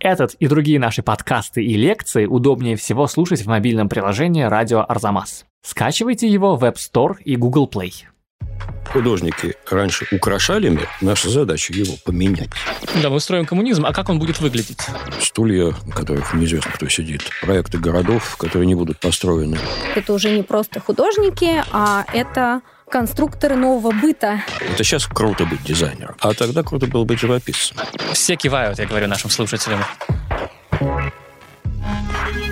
Этот и другие наши подкасты и лекции удобнее всего слушать в мобильном приложении «Радио Арзамас». Скачивайте его в App Store и Google Play. Художники раньше украшали мир, наша задача его поменять. Да, мы устроим коммунизм, а как он будет выглядеть? Стулья, в которых неизвестно, кто сидит. Проекты городов, которые не будут построены. Это уже не просто художники, а это конструкторы нового быта. Это сейчас круто быть дизайнером, а тогда круто было быть живописцем. Все кивают, я говорю нашим слушателям.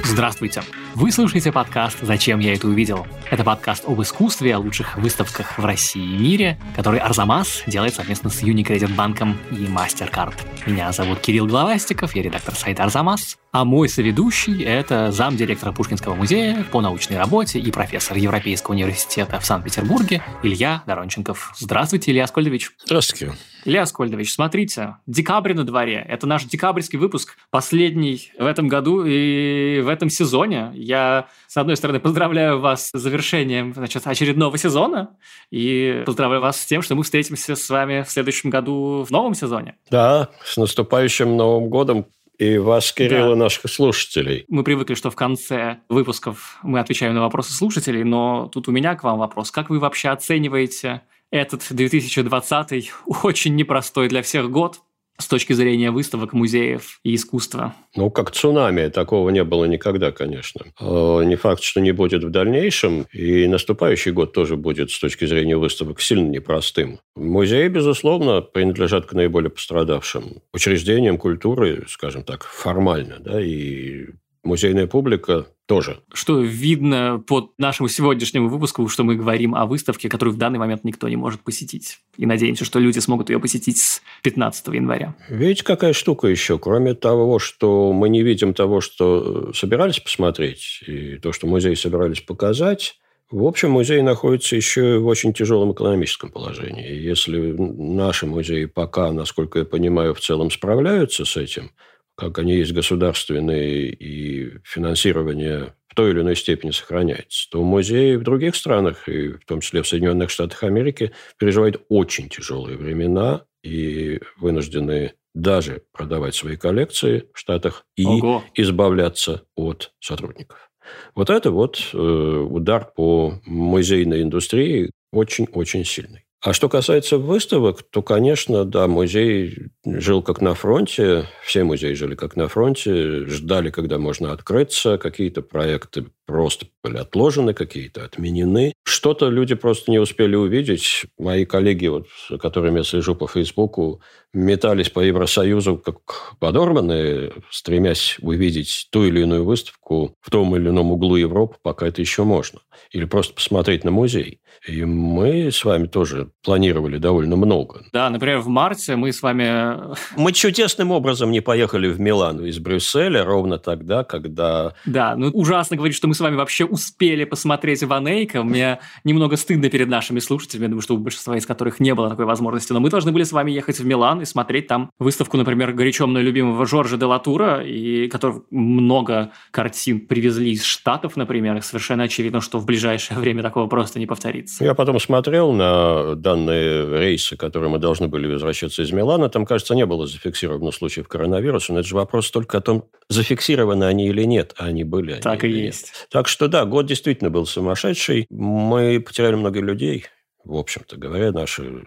Здравствуйте! Вы слушаете подкаст «Зачем я это увидел?». Это подкаст об искусстве, о лучших выставках в России и мире, который Арзамас делает совместно с Unicredit банком и MasterCard. Меня зовут Кирилл Главастиков, я редактор сайта Арзамас, а мой соведущий – это замдиректора Пушкинского музея по научной работе и профессор Европейского университета в Санкт-Петербурге Илья Доронченков. Здравствуйте, Илья Аскольдович. Здравствуйте. Илья Аскольдович, смотрите, декабрь на дворе. Это наш декабрьский выпуск, последний в этом году и в этом сезоне. Я, с одной стороны, поздравляю вас с завершением значит, очередного сезона и поздравляю вас с тем, что мы встретимся с вами в следующем году в новом сезоне. Да, с наступающим Новым годом и вас, Кирилл, да. и наших слушателей. Мы привыкли, что в конце выпусков мы отвечаем на вопросы слушателей, но тут у меня к вам вопрос. Как вы вообще оцениваете этот 2020 очень непростой для всех год с точки зрения выставок, музеев и искусства? Ну, как цунами, такого не было никогда, конечно. А, не факт, что не будет в дальнейшем, и наступающий год тоже будет с точки зрения выставок сильно непростым. Музеи, безусловно, принадлежат к наиболее пострадавшим учреждениям культуры, скажем так, формально, да, и музейная публика тоже. Что видно под нашему сегодняшнему выпуску, что мы говорим о выставке, которую в данный момент никто не может посетить. И надеемся, что люди смогут ее посетить с 15 января. Видите, какая штука еще? Кроме того, что мы не видим того, что собирались посмотреть, и то, что музей собирались показать, в общем, музей находится еще в очень тяжелом экономическом положении. Если наши музеи пока, насколько я понимаю, в целом справляются с этим, как они есть государственные и финансирование в той или иной степени сохраняется, то музеи в других странах, и в том числе в Соединенных Штатах Америки, переживают очень тяжелые времена и вынуждены даже продавать свои коллекции в Штатах и Ого. избавляться от сотрудников. Вот это вот э, удар по музейной индустрии очень-очень сильный. А что касается выставок, то, конечно, да, музей жил как на фронте, все музеи жили как на фронте, ждали, когда можно открыться, какие-то проекты просто были отложены, какие-то отменены. Что-то люди просто не успели увидеть. Мои коллеги, вот, с которыми я слежу по Фейсбуку, метались по Евросоюзу как подорванные, стремясь увидеть ту или иную выставку в том или ином углу Европы, пока это еще можно. Или просто посмотреть на музей. И мы с вами тоже планировали довольно много. Да, например, в марте мы с вами... Мы чудесным образом не поехали в Милан из Брюсселя ровно тогда, когда... Да, ну ужасно говорить, что мы с вами вообще успели посмотреть Ван Эйка. Мне немного стыдно перед нашими слушателями, я думаю, что у большинства из которых не было такой возможности. Но мы должны были с вами ехать в Милан смотреть там выставку, например, горячо мной любимого Жоржа де Латура, и который много картин привезли из Штатов, например, совершенно очевидно, что в ближайшее время такого просто не повторится. Я потом смотрел на данные рейсы, которые мы должны были возвращаться из Милана. Там, кажется, не было зафиксировано случаев коронавируса, но это же вопрос только о том, зафиксированы они или нет, а они были. Они так и есть. Нет. Так что да, год действительно был сумасшедший. Мы потеряли много людей, в общем-то говоря, наше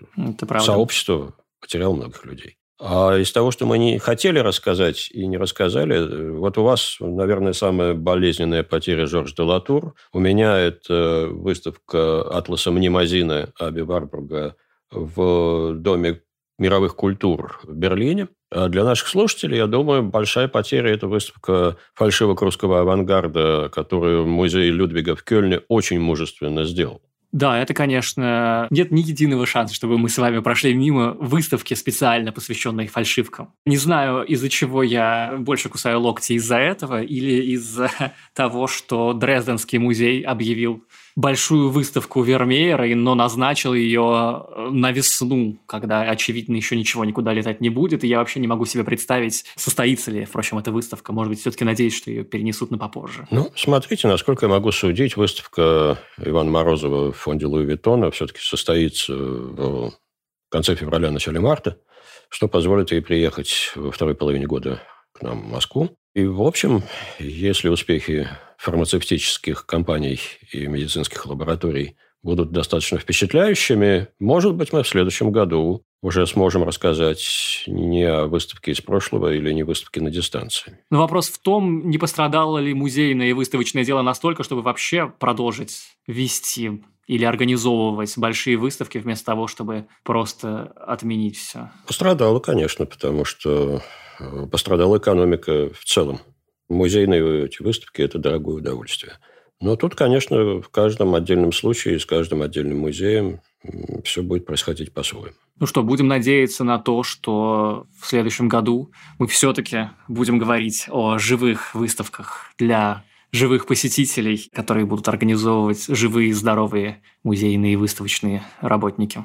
сообщество потеряло многих людей. А из того, что мы не хотели рассказать и не рассказали, вот у вас, наверное, самая болезненная потеря Жорж де Латур. У меня это выставка атласа Мнемозина Аби Варбурга в Доме мировых культур в Берлине. А для наших слушателей, я думаю, большая потеря – это выставка фальшивок русского авангарда, которую музей Людвига в Кёльне очень мужественно сделал. Да, это, конечно, нет ни единого шанса, чтобы мы с вами прошли мимо выставки, специально посвященной фальшивкам. Не знаю, из-за чего я больше кусаю локти из-за этого или из-за того, что Дрезденский музей объявил большую выставку Вермеера, но назначил ее э, на весну, когда, очевидно, еще ничего никуда летать не будет, и я вообще не могу себе представить, состоится ли, впрочем, эта выставка. Может быть, все-таки надеюсь, что ее перенесут на попозже. Ну, смотрите, насколько я могу судить, выставка Ивана Морозова в фонде Луи Виттона все-таки состоится в конце февраля, начале марта, что позволит ей приехать во второй половине года к нам в Москву. И, в общем, если успехи фармацевтических компаний и медицинских лабораторий будут достаточно впечатляющими, может быть, мы в следующем году уже сможем рассказать не о выставке из прошлого или не выставке на дистанции. Но вопрос в том, не пострадало ли музейное и выставочное дело настолько, чтобы вообще продолжить вести или организовывать большие выставки вместо того, чтобы просто отменить все? Пострадало, конечно, потому что э, пострадала экономика в целом. Музейные эти выставки – это дорогое удовольствие. Но тут, конечно, в каждом отдельном случае, с каждым отдельным музеем все будет происходить по-своему. Ну что, будем надеяться на то, что в следующем году мы все-таки будем говорить о живых выставках для живых посетителей, которые будут организовывать живые, здоровые музейные и выставочные работники.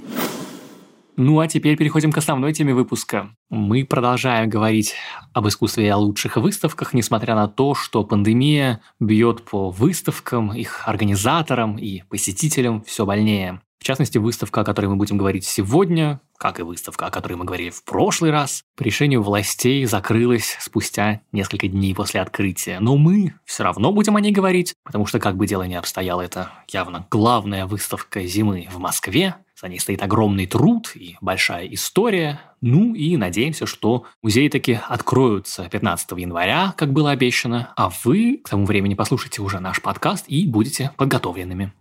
Ну а теперь переходим к основной теме выпуска. Мы продолжаем говорить об искусстве и о лучших выставках, несмотря на то, что пандемия бьет по выставкам, их организаторам и посетителям все больнее. В частности, выставка, о которой мы будем говорить сегодня, как и выставка, о которой мы говорили в прошлый раз, по решению властей закрылась спустя несколько дней после открытия. Но мы все равно будем о ней говорить, потому что, как бы дело ни обстояло, это явно главная выставка зимы в Москве, за ней стоит огромный труд и большая история. Ну и надеемся, что музеи таки откроются 15 января, как было обещано, а вы к тому времени послушайте уже наш подкаст и будете подготовленными.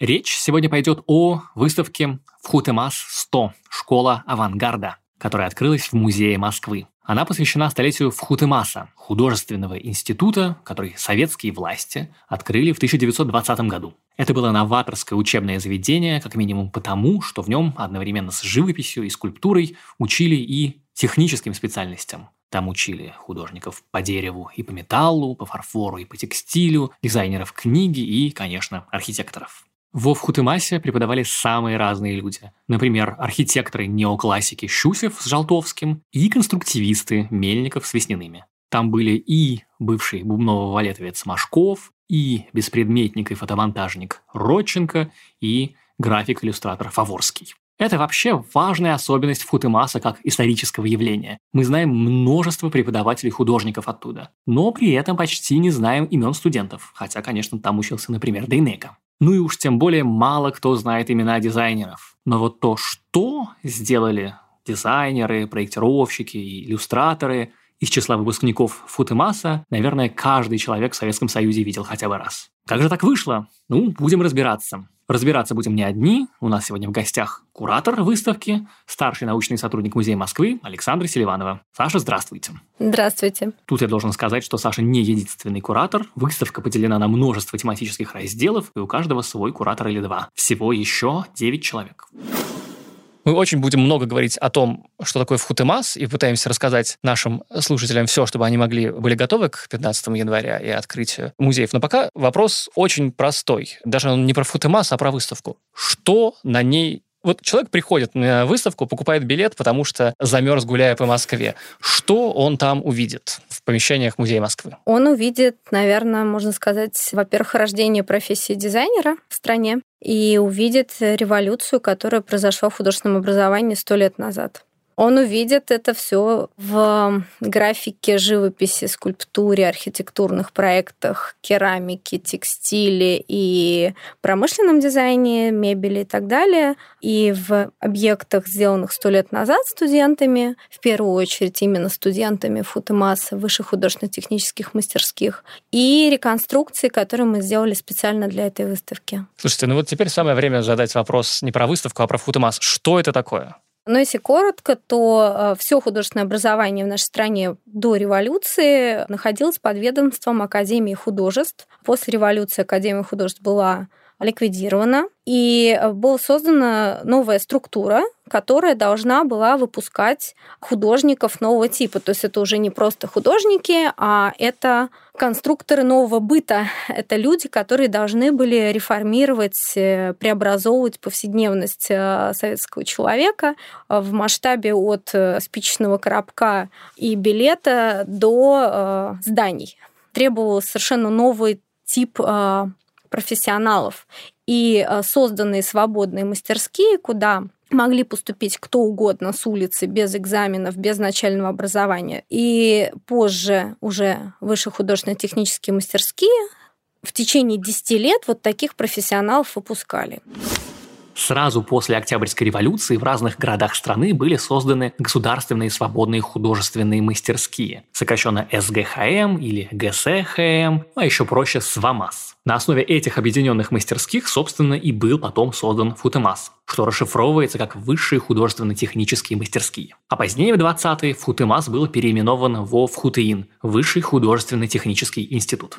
Речь сегодня пойдет о выставке «Вхутемас 100. Школа авангарда», которая открылась в Музее Москвы. Она посвящена столетию Вхутемаса, художественного института, который советские власти открыли в 1920 году. Это было новаторское учебное заведение, как минимум потому, что в нем одновременно с живописью и скульптурой учили и техническим специальностям. Там учили художников по дереву и по металлу, по фарфору и по текстилю, дизайнеров книги и, конечно, архитекторов. Во Вхутымасе преподавали самые разные люди. Например, архитекторы неоклассики Щусев с Жалтовским и конструктивисты Мельников с Весняными. Там были и бывший бубново-валетовец Машков, и беспредметник и фотомонтажник Родченко, и график-иллюстратор Фаворский. Это вообще важная особенность Футемаса как исторического явления. Мы знаем множество преподавателей-художников оттуда, но при этом почти не знаем имен студентов, хотя, конечно, там учился, например, Дейнека. Ну и уж тем более мало кто знает имена дизайнеров. Но вот то, что сделали дизайнеры, проектировщики и иллюстраторы из числа выпускников Футемаса, наверное, каждый человек в Советском Союзе видел хотя бы раз. Как же так вышло? Ну, будем разбираться. Разбираться будем не одни. У нас сегодня в гостях куратор выставки, старший научный сотрудник Музея Москвы Александра Селиванова. Саша, здравствуйте. Здравствуйте. Тут я должен сказать, что Саша не единственный куратор. Выставка поделена на множество тематических разделов, и у каждого свой куратор или два. Всего еще 9 человек. Мы очень будем много говорить о том, что такое Вхутемас, и пытаемся рассказать нашим слушателям все, чтобы они могли были готовы к 15 января и открытию музеев. Но пока вопрос очень простой. Даже он не про Вхутемас, а про выставку. Что на ней вот человек приходит на выставку, покупает билет, потому что замерз, гуляя по Москве. Что он там увидит в помещениях Музея Москвы? Он увидит, наверное, можно сказать, во-первых, рождение профессии дизайнера в стране и увидит революцию, которая произошла в художественном образовании сто лет назад. Он увидит это все в графике, живописи, скульптуре, архитектурных проектах, керамике, текстиле и промышленном дизайне, мебели и так далее. И в объектах, сделанных сто лет назад студентами, в первую очередь именно студентами Футемаса, высших художественно-технических мастерских, и реконструкции, которые мы сделали специально для этой выставки. Слушайте, ну вот теперь самое время задать вопрос не про выставку, а про Футемас. Что это такое? Но если коротко, то э, все художественное образование в нашей стране до революции находилось под ведомством Академии художеств. После революции Академия художеств была ликвидирована, и была создана новая структура, которая должна была выпускать художников нового типа. То есть это уже не просто художники, а это конструкторы нового быта. Это люди, которые должны были реформировать, э, преобразовывать повседневность э, советского человека в масштабе от э, спичечного коробка и билета до зданий. Требовался совершенно новый тип профессионалов. и э, созданные свободные мастерские, куда могли поступить кто угодно с улицы без экзаменов, без начального образования. И позже уже высшие художественно-технические мастерские в течение 10 лет вот таких профессионалов выпускали. Сразу после Октябрьской революции в разных городах страны были созданы государственные свободные художественные мастерские, сокращенно СГХМ или ГСХМ, а еще проще СВАМАС. На основе этих объединенных мастерских, собственно, и был потом создан Футемас, что расшифровывается как Высшие художественно-технические мастерские. А позднее, в 20-е, Футемас был переименован во ФХУТИИН – Высший художественно-технический институт.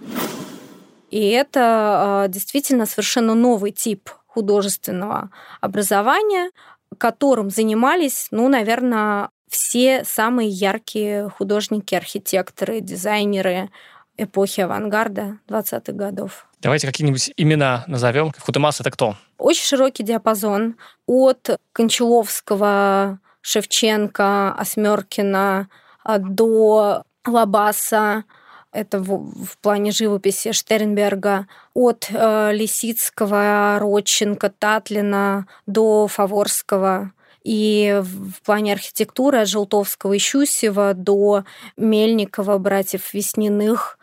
И это а, действительно совершенно новый тип художественного образования, которым занимались, ну, наверное, все самые яркие художники, архитекторы, дизайнеры эпохи авангарда 20-х годов. Давайте какие-нибудь имена назовем. Хутемас это кто? Очень широкий диапазон от Кончаловского, Шевченко, Осмеркина до Лабаса, это в, в плане живописи Штернберга, от э, Лисицкого, Родченко, Татлина до Фаворского, и в плане архитектуры от Желтовского и Щусева до Мельникова, братьев Весниных,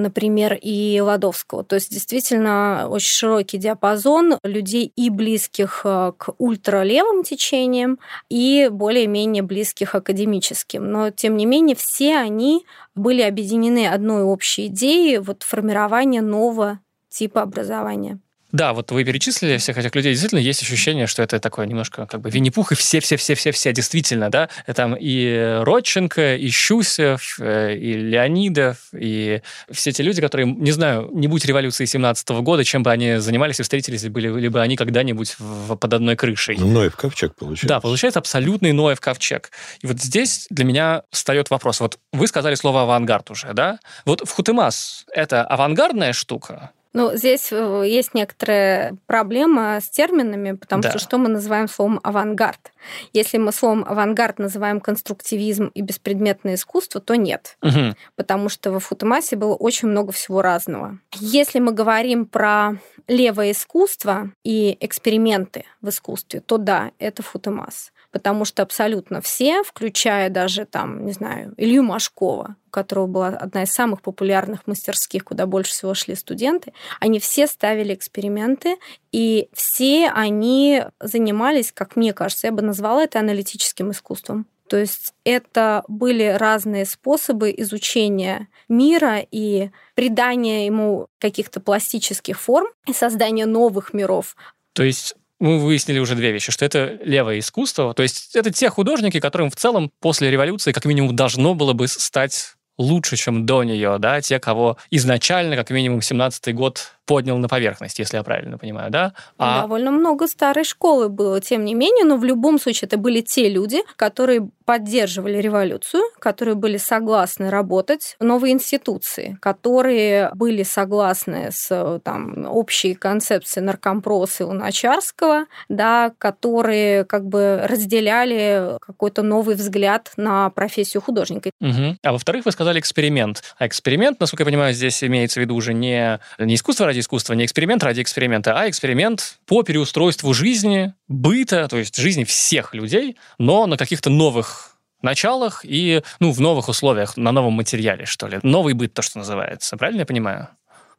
например, и Ладовского. То есть действительно очень широкий диапазон людей и близких э, к ультралевым течениям, и более-менее близких академическим. Но, тем не менее, все они были объединены одной общей идеей вот формирования нового типа образования. Да, вот вы перечислили всех этих людей. Действительно, есть ощущение, что это такое немножко как бы Винни-Пух и все-все-все-все-все, действительно, да. Там и Родченко, и Щусев, э, и Леонидов, и все те люди, которые, не знаю, не будь революции 17 года, чем бы они занимались и встретились, были либо они когда-нибудь под одной крышей. Ну, Ноев ковчег получается. Да, получается абсолютный Ноев ковчег. И вот здесь для меня встает вопрос. Вот вы сказали слово «авангард» уже, да? Вот в Хутемас это авангардная штука? Ну, здесь э, есть некоторая проблема с терминами, потому да. что что мы называем словом авангард? Если мы словом авангард называем конструктивизм и беспредметное искусство, то нет. Угу. Потому что во Футамасе было очень много всего разного. Если мы говорим про левое искусство и эксперименты в искусстве, то да, это Футамас потому что абсолютно все, включая даже там, не знаю, Илью Машкова, у которого была одна из самых популярных мастерских, куда больше всего шли студенты, они все ставили эксперименты, и все они занимались, как мне кажется, я бы назвала это аналитическим искусством. То есть это были разные способы изучения мира и придания ему каких-то пластических форм и создания новых миров. То есть мы выяснили уже две вещи, что это левое искусство, то есть это те художники, которым в целом после революции как минимум должно было бы стать лучше, чем до нее, да, те, кого изначально, как минимум, 17-й год поднял на поверхность, если я правильно понимаю, да? А... Довольно много старой школы было, тем не менее, но в любом случае это были те люди, которые поддерживали революцию, которые были согласны работать новые институции, которые были согласны с там, общей концепцией наркомпроса и Луначарского, да, которые как бы разделяли какой-то новый взгляд на профессию художника. Угу. А во-вторых, вы сказали эксперимент. А эксперимент, насколько я понимаю, здесь имеется в виду уже не, не искусство ради искусства, не эксперимент ради эксперимента, а эксперимент по переустройству жизни, быта, то есть жизни всех людей, но на каких-то новых началах и ну, в новых условиях, на новом материале, что ли. Новый быт, то, что называется. Правильно я понимаю?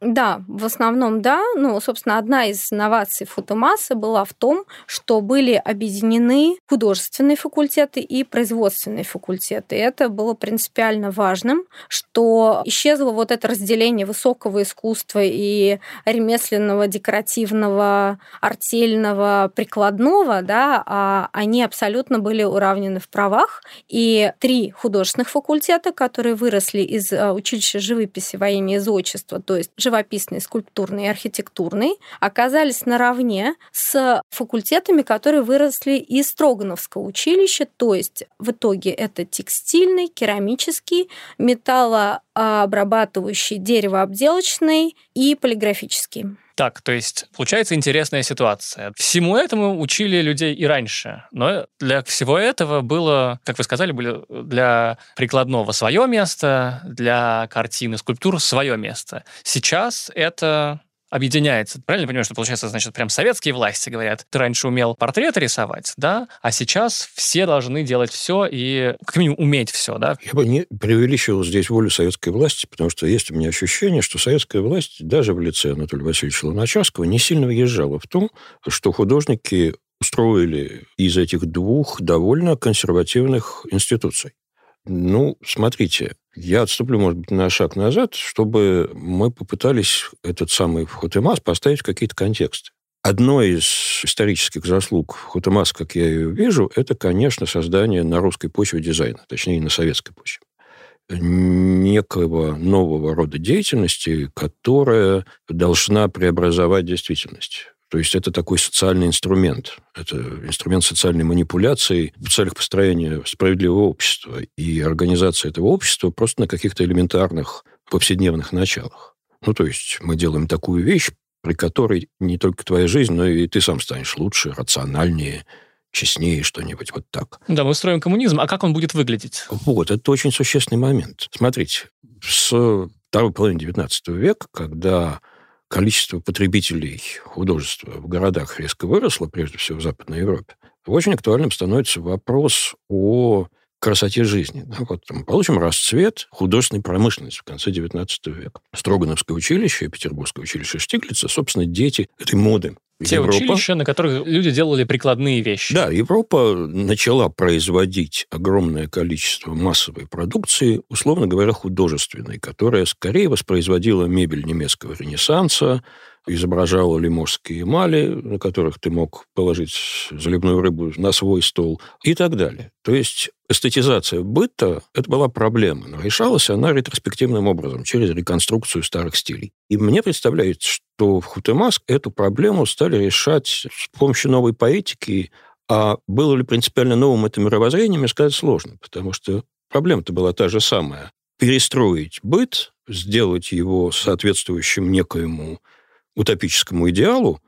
Да, в основном да. Ну, собственно, одна из инноваций фотомассы была в том, что были объединены художественные факультеты и производственные факультеты. И это было принципиально важным, что исчезло вот это разделение высокого искусства и ремесленного, декоративного, артельного, прикладного, да, а они абсолютно были уравнены в правах. И три художественных факультета, которые выросли из э, училища живописи, воения и зодчества, то есть живописный, скульптурный и архитектурный, оказались наравне с факультетами, которые выросли из Строгановского училища, то есть в итоге это текстильный, керамический, металлообрабатывающий, деревообделочный и полиграфический. Так, то есть получается интересная ситуация. Всему этому учили людей и раньше, но для всего этого было, как вы сказали, были для прикладного свое место, для картины, скульптур свое место. Сейчас это объединяется. Правильно понимаю, что получается, значит, прям советские власти говорят, ты раньше умел портреты рисовать, да, а сейчас все должны делать все и как минимум уметь все, да? Я бы не преувеличивал здесь волю советской власти, потому что есть у меня ощущение, что советская власть даже в лице Анатолия Васильевича Луначарского не сильно въезжала в том, что художники устроили из этих двух довольно консервативных институций. Ну, смотрите, я отступлю, может быть, на шаг назад, чтобы мы попытались этот самый Хотемас поставить в какие-то контексты. Одно из исторических заслуг Хотемас, как я ее вижу, это, конечно, создание на русской почве дизайна, точнее, на советской почве некого нового рода деятельности, которая должна преобразовать действительность. То есть это такой социальный инструмент. Это инструмент социальной манипуляции в целях построения справедливого общества и организации этого общества просто на каких-то элементарных повседневных началах. Ну, то есть мы делаем такую вещь, при которой не только твоя жизнь, но и ты сам станешь лучше, рациональнее, честнее, что-нибудь вот так. Да, мы строим коммунизм, а как он будет выглядеть? Вот, это очень существенный момент. Смотрите, с второй половины XIX века, когда количество потребителей художества в городах резко выросло, прежде всего в Западной Европе, очень актуальным становится вопрос о красоте жизни. Да, вот мы получим расцвет художественной промышленности в конце XIX века. Строгановское училище, Петербургское училище Штиглица, собственно, дети этой моды. Те Европа, училища, на которых люди делали прикладные вещи. Да, Европа начала производить огромное количество массовой продукции, условно говоря, художественной, которая скорее воспроизводила мебель немецкого ренессанса, изображала лиможские эмали, на которых ты мог положить заливную рыбу на свой стол и так далее. То есть эстетизация быта – это была проблема, но решалась она ретроспективным образом, через реконструкцию старых стилей. И мне представляется, что в Хутемаск эту проблему стали решать с помощью новой поэтики, а было ли принципиально новым это мировоззрение, мне сказать сложно, потому что проблема-то была та же самая. Перестроить быт, сделать его соответствующим некоему утопическому идеалу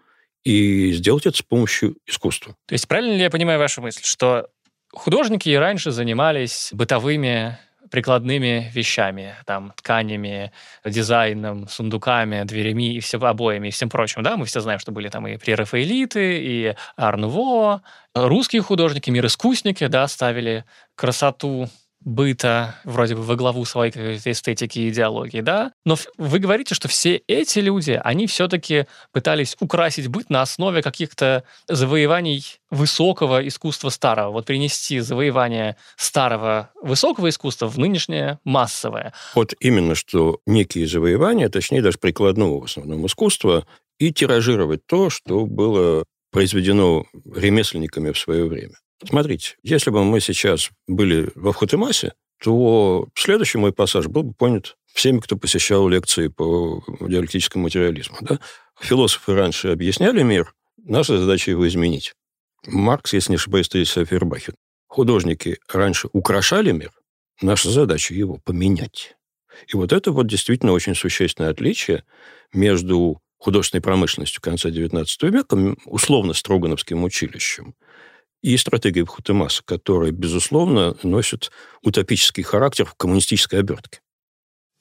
и сделать это с помощью искусства. То есть правильно ли я понимаю вашу мысль, что художники и раньше занимались бытовыми прикладными вещами, там, тканями, дизайном, сундуками, дверями и все обоями и всем прочим, да, мы все знаем, что были там и прерафаэлиты, и Арнуво, русские художники, мир искусники, да, ставили красоту быта вроде бы во главу своей эстетики и идеологии, да? Но вы говорите, что все эти люди, они все-таки пытались украсить быт на основе каких-то завоеваний высокого искусства старого. Вот принести завоевание старого высокого искусства в нынешнее массовое. Вот именно, что некие завоевания, точнее даже прикладного в основном искусства, и тиражировать то, что было произведено ремесленниками в свое время. Смотрите, если бы мы сейчас были во Вхотемасе, то следующий мой пассаж был бы понят всеми, кто посещал лекции по диалектическому материализму. Да? Философы раньше объясняли мир, наша задача его изменить. Маркс, если не ошибаюсь, стоит Фербахен. Художники раньше украшали мир, наша задача его поменять. И вот это вот действительно очень существенное отличие между художественной промышленностью конца XIX века, условно Строгановским училищем, и стратегия Бхутемаса, которая, безусловно, носит утопический характер в коммунистической обертке.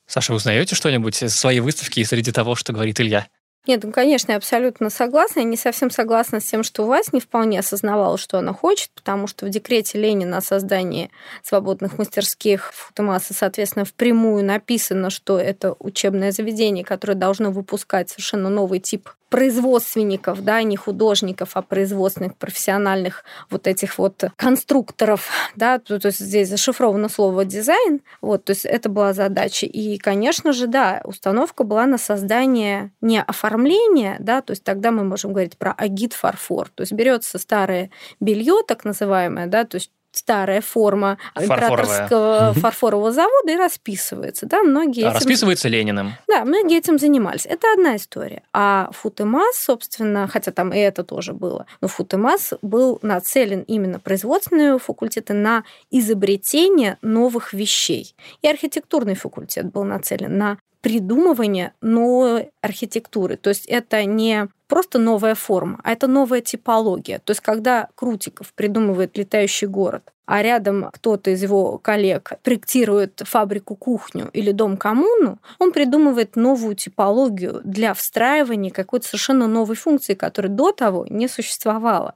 Саша, узнаете что-нибудь из своей выставки и среди того, что говорит Илья? Нет, ну, конечно, я абсолютно согласна. Я не совсем согласна с тем, что Вась не вполне осознавала, что она хочет, потому что в декрете Ленина о создании свободных мастерских в Футамаса, соответственно, впрямую написано, что это учебное заведение, которое должно выпускать совершенно новый тип производственников, да, не художников, а производственных, профессиональных вот этих вот конструкторов, да, то, то есть здесь зашифровано слово дизайн, вот, то есть это была задача. И, конечно же, да, установка была на создание не оформления, да, то есть тогда мы можем говорить про агит-фарфор, то есть берется старое белье, так называемое, да, то есть старая форма императорского фарфорового завода и расписывается. Да, многие а, этим... Расписывается Лениным. Да, многие этим занимались. Это одна история. А Футемас, собственно, хотя там и это тоже было, но Футемас был нацелен именно производственные факультеты на изобретение новых вещей. И архитектурный факультет был нацелен на придумывание новой архитектуры. То есть это не просто новая форма, а это новая типология. То есть когда Крутиков придумывает летающий город, а рядом кто-то из его коллег проектирует фабрику-кухню или дом-коммуну, он придумывает новую типологию для встраивания какой-то совершенно новой функции, которая до того не существовала.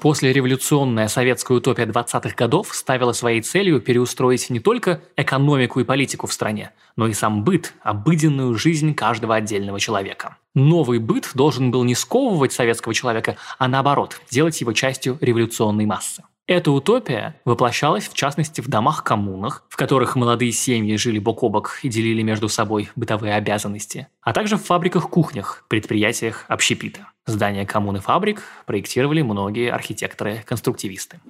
После революционная советская утопия 20-х годов ставила своей целью переустроить не только экономику и политику в стране, но и сам быт, обыденную жизнь каждого отдельного человека. Новый быт должен был не сковывать советского человека, а наоборот, делать его частью революционной массы. Эта утопия воплощалась в частности в домах-коммунах, в которых молодые семьи жили бок о бок и делили между собой бытовые обязанности, а также в фабриках-кухнях, предприятиях общепита. Здания коммун и фабрик проектировали многие архитекторы-конструктивисты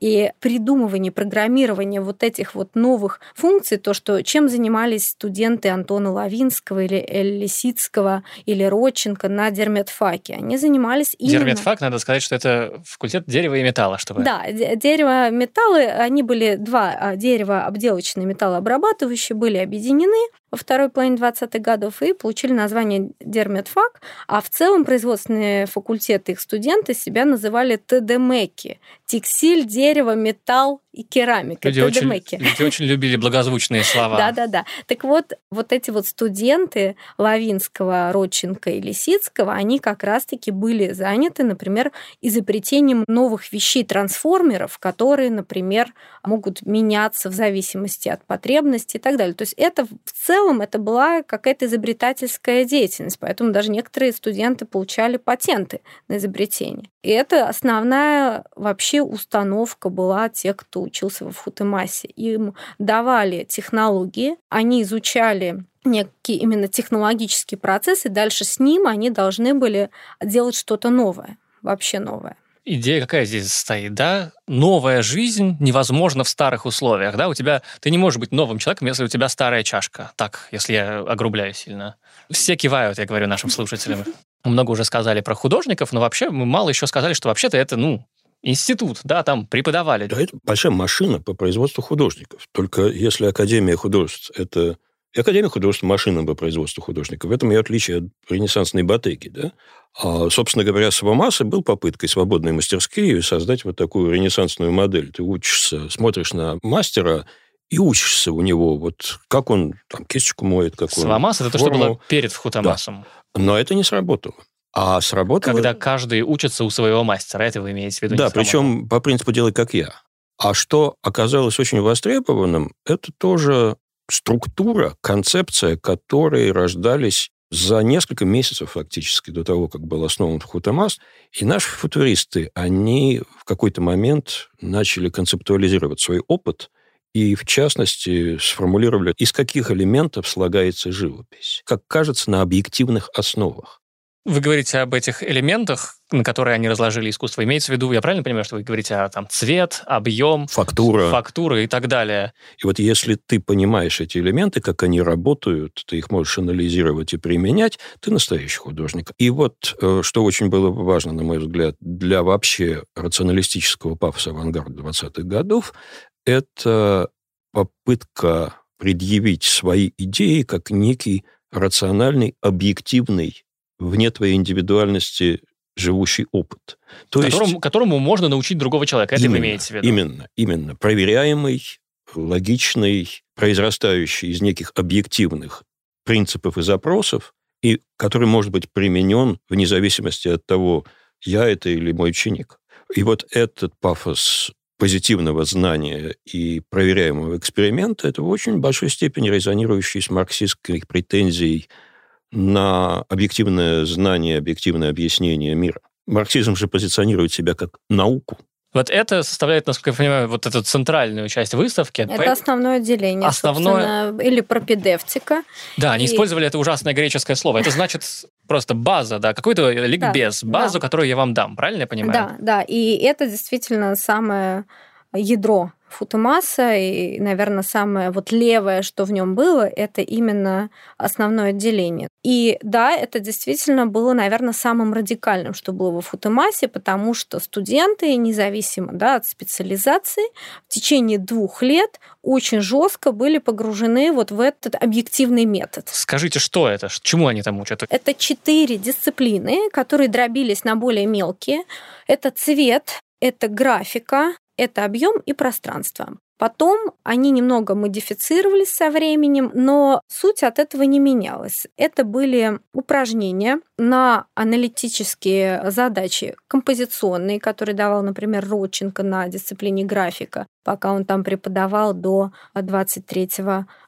и придумывание, программирование вот этих вот новых функций, то, что чем занимались студенты Антона Лавинского или Эль Лисицкого или Родченко на дерметфаке. Они занимались именно... Дерметфак, надо сказать, что это факультет дерева и металла, чтобы... Да, дерево, металлы, они были два а, дерева обделочные, металлообрабатывающие, были объединены, во второй половине 20-х годов и получили название дерметфак, а в целом производственные факультеты их студенты себя называли ТДМЭКи – текстиль, дерево, металл и керамика. Люди очень, люди очень любили благозвучные слова. Да-да-да. Так вот, вот эти вот студенты Лавинского, Родченко и Лисицкого, они как раз-таки были заняты, например, изобретением новых вещей, трансформеров, которые, например, могут меняться в зависимости от потребностей и так далее. То есть это в целом это была какая-то изобретательская деятельность, поэтому даже некоторые студенты получали патенты на изобретение. И это основная вообще установка была тех, кто учился в Футемасе. Им давали технологии, они изучали некий именно технологический процесс, и дальше с ним они должны были делать что-то новое, вообще новое. Идея какая здесь стоит, да? Новая жизнь невозможна в старых условиях, да? У тебя ты не можешь быть новым человеком, если у тебя старая чашка. Так, если я огрубляю сильно. Все кивают, я говорю нашим слушателям. Много уже сказали про художников, но вообще мы мало еще сказали, что вообще-то это, ну, институт, да, там преподавали. Да, это большая машина по производству художников. Только если Академия художеств – это и Академия художеств – машина по производству художников. В этом ее отличие от ренессансной батыги. Да? А, собственно говоря, Свамаса был попыткой свободной мастерские создать вот такую ренессансную модель. Ты учишься, смотришь на мастера, и учишься у него, вот как он там кисточку моет, как Свамас он... это то, что было перед Вхутамасом. Да. Но это не сработало. А сработало... Когда каждый учится у своего мастера, это вы имеете в виду? Да, причем по принципу «делай как я». А что оказалось очень востребованным, это тоже структура, концепция, которые рождались за несколько месяцев фактически до того, как был основан Хутамас. И наши футуристы, они в какой-то момент начали концептуализировать свой опыт и, в частности, сформулировали, из каких элементов слагается живопись. Как кажется, на объективных основах. Вы говорите об этих элементах, на которые они разложили искусство. Имеется в виду, я правильно понимаю, что вы говорите о там, цвет, объем, фактура. фактура и так далее. И вот если ты понимаешь эти элементы, как они работают, ты их можешь анализировать и применять, ты настоящий художник. И вот, э, что очень было важно, на мой взгляд, для вообще рационалистического пафоса авангарда 20-х годов, это попытка предъявить свои идеи как некий рациональный, объективный вне твоей индивидуальности живущий опыт. То которому, есть, которому можно научить другого человека. Это именно, вы имеете в виду? Именно, именно. Проверяемый, логичный, произрастающий из неких объективных принципов и запросов, и который может быть применен вне зависимости от того, я это или мой ученик. И вот этот пафос позитивного знания и проверяемого эксперимента, это в очень большой степени резонирующий с марксистской претензией на объективное знание, объективное объяснение мира. Марксизм же позиционирует себя как науку. Вот это составляет, насколько я понимаю, вот эту центральную часть выставки. Это основное отделение, основное... или пропедевтика. Да, они и... использовали это ужасное греческое слово. Это значит просто база, да, какой-то ликбез, да, базу, да. которую я вам дам, правильно я понимаю? Да, да, и это действительно самое ядро Футумаса, и, наверное, самое вот левое, что в нем было, это именно основное отделение. И да, это действительно было, наверное, самым радикальным, что было во Футумасе, потому что студенты, независимо да, от специализации, в течение двух лет очень жестко были погружены вот в этот объективный метод. Скажите, что это? Чему они там учат? Это четыре дисциплины, которые дробились на более мелкие. Это цвет, это графика, это объем и пространство. Потом они немного модифицировались со временем, но суть от этого не менялась. Это были упражнения на аналитические задачи композиционные, которые давал, например, Родченко на дисциплине графика, пока он там преподавал до 23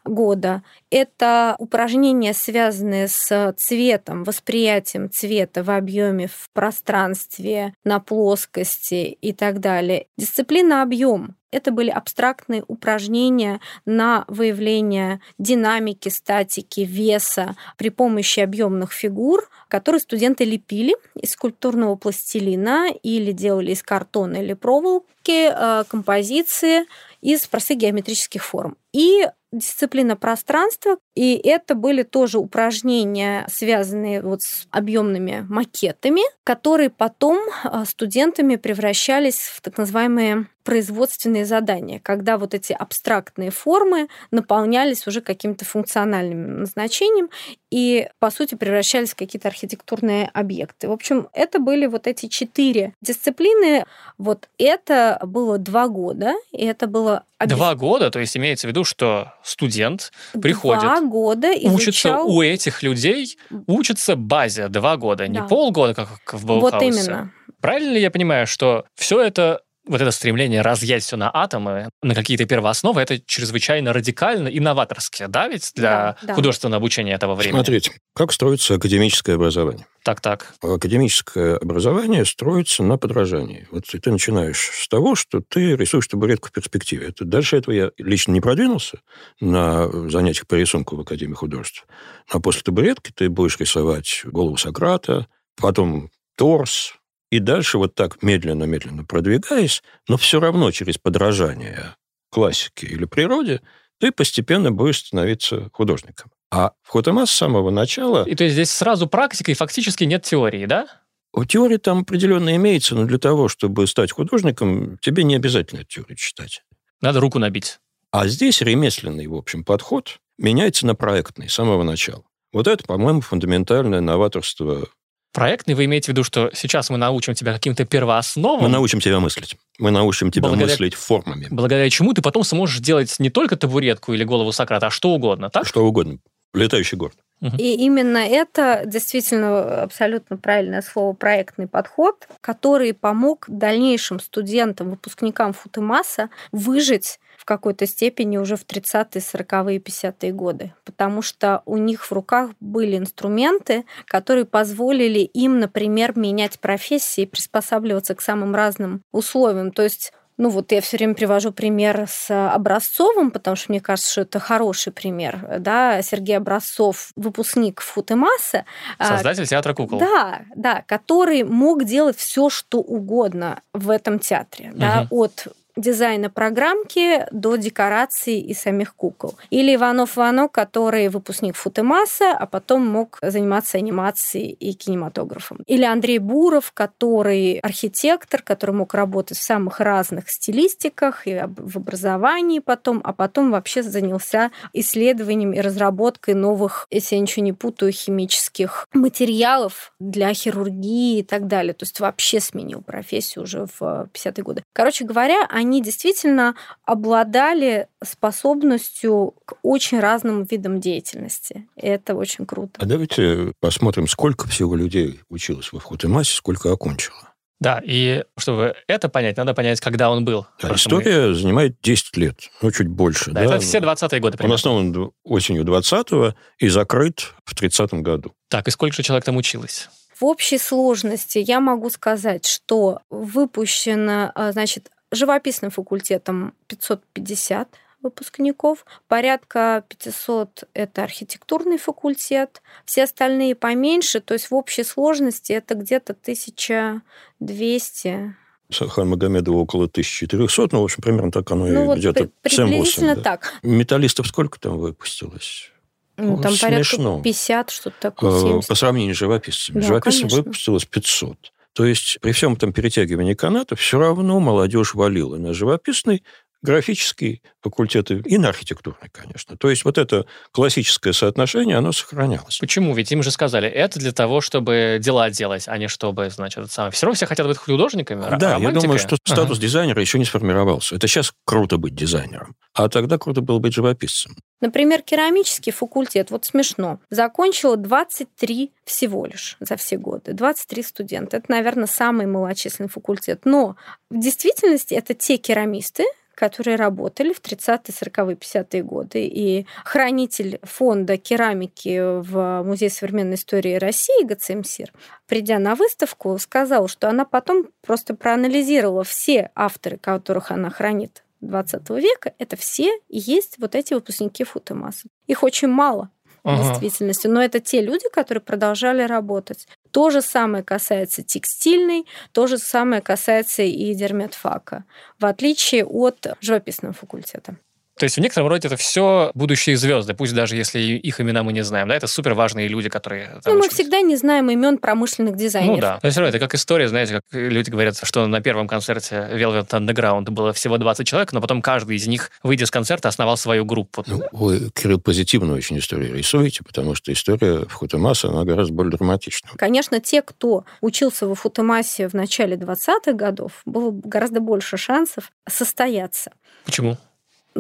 года. Это упражнения, связанные с цветом, восприятием цвета в объеме, в пространстве, на плоскости и так далее. Дисциплина объем это были абстрактные упражнения на выявление динамики, статики, веса при помощи объемных фигур, которые студенты лепили из скульптурного пластилина или делали из картона или проволоки, э, композиции из простых геометрических форм. И дисциплина пространства, и это были тоже упражнения, связанные вот с объемными макетами, которые потом а, студентами превращались в так называемые производственные задания, когда вот эти абстрактные формы наполнялись уже каким-то функциональным назначением и, по сути, превращались в какие-то архитектурные объекты. В общем, это были вот эти четыре дисциплины. Вот это было два года, и это было... Два года? То есть имеется в виду, что студент приходит, два года изучал... учится у этих людей, учится базе два года, да. не полгода, как в Баухаусе. Вот именно. Правильно ли я понимаю, что все это вот это стремление разъять все на атомы, на какие-то первоосновы, это чрезвычайно радикально и новаторски, да, ведь для да, да. художественного обучения этого времени? Смотрите, как строится академическое образование? Так-так. Академическое образование строится на подражании. Вот ты начинаешь с того, что ты рисуешь табуретку в перспективе. Это, дальше этого я лично не продвинулся на занятиях по рисунку в Академии художеств. А после табуретки ты будешь рисовать голову Сократа, потом торс, и дальше вот так медленно-медленно продвигаясь, но все равно через подражание классике или природе, ты постепенно будешь становиться художником. А в Хотема с самого начала... И то есть здесь сразу практика и фактически нет теории, да? У теории там определенно имеется, но для того, чтобы стать художником, тебе не обязательно теорию читать. Надо руку набить. А здесь ремесленный, в общем, подход меняется на проектный с самого начала. Вот это, по-моему, фундаментальное новаторство Проектный вы имеете в виду, что сейчас мы научим тебя каким-то первоосновам? Мы научим тебя мыслить. Мы научим тебя благодаря, мыслить формами. Благодаря чему ты потом сможешь делать не только табуретку или голову Сократа, а что угодно, так? Что угодно. Летающий город. И именно это действительно абсолютно правильное слово проектный подход, который помог дальнейшим студентам, выпускникам Футымаса выжить какой-то степени уже в 30-е, 40-е, 50-е годы, потому что у них в руках были инструменты, которые позволили им, например, менять профессии, приспосабливаться к самым разным условиям. То есть ну вот я все время привожу пример с Образцовым, потому что мне кажется, что это хороший пример. Да? Сергей Образцов, выпускник Футемаса. Создатель театра кукол. Да, да, который мог делать все, что угодно в этом театре. Угу. Да? От дизайна программки до декораций и самих кукол. Или Иванов Вано, который выпускник Футемаса, а потом мог заниматься анимацией и кинематографом. Или Андрей Буров, который архитектор, который мог работать в самых разных стилистиках и в образовании потом, а потом вообще занялся исследованием и разработкой новых, если я ничего не путаю, химических материалов для хирургии и так далее. То есть вообще сменил профессию уже в 50-е годы. Короче говоря, они они действительно обладали способностью к очень разным видам деятельности. И это очень круто. А давайте посмотрим, сколько всего людей училось в Хутемасе, сколько окончило. Да, и чтобы это понять, надо понять, когда он был. Да, история мы... занимает 10 лет, ну, чуть больше. Да, да? это все 20-е годы. Примерно. Он основан осенью 20-го и закрыт в 30-м году. Так, и сколько же человек там училось? В общей сложности я могу сказать, что выпущено, а, значит, живописным факультетом 550 выпускников, порядка 500 – это архитектурный факультет, все остальные поменьше, то есть в общей сложности это где-то 1200 Сахан Магомедова около 1400, ну, в общем, примерно так оно ну, и вот где-то при, приблизительно да. так. Металлистов сколько там выпустилось? Ну, там Смешно. порядка 50, что-то такое, 70. По сравнению с живописцами. Да, Живописцев конечно. выпустилось 500. То есть при всем этом перетягивании каната все равно молодежь валила на живописный, графический факультет и на архитектурный, конечно. То есть вот это классическое соотношение, оно сохранялось. Почему? Ведь им же сказали, это для того, чтобы дела делать, а не чтобы, значит, это самое. Все равно все хотят быть художниками, Да, я романтикой. думаю, что Ага. статус дизайнера еще не сформировался. Это сейчас круто быть дизайнером. А тогда круто было быть живописцем. Например, керамический факультет, вот смешно, закончило 23 всего лишь за все годы. 23 студента. Это, наверное, самый малочисленный факультет. Но в действительности это те керамисты, которые работали в 30-е, 40-е, 50-е годы. И хранитель фонда керамики в Музее современной истории России ГЦМСИР, придя на выставку, сказал, что она потом просто проанализировала все авторы, которых она хранит 20 века, это все и есть вот эти выпускники Футемаса. Их очень мало в Ага. действительности, но это те люди, которые продолжали работать. То же самое касается текстильной, то же самое касается и дерметфака, в отличие от живописного факультета. То есть в некотором роде это все будущие звезды, пусть даже если их имена мы не знаем, да, это супер важные люди, которые Ну, мы учились. всегда не знаем имен промышленных дизайнеров. Ну да. Но все равно это как история, знаете, как люди говорят, что на первом концерте Velvet Underground было всего 20 человек, но потом каждый из них, выйдя с концерта, основал свою группу. Ну, вы, Кирилл, позитивную очень историю рисуете, потому что история в Хутемаса, она гораздо более драматична. Конечно, те, кто учился в Футемасе в начале 20-х годов, было гораздо больше шансов состояться. Почему?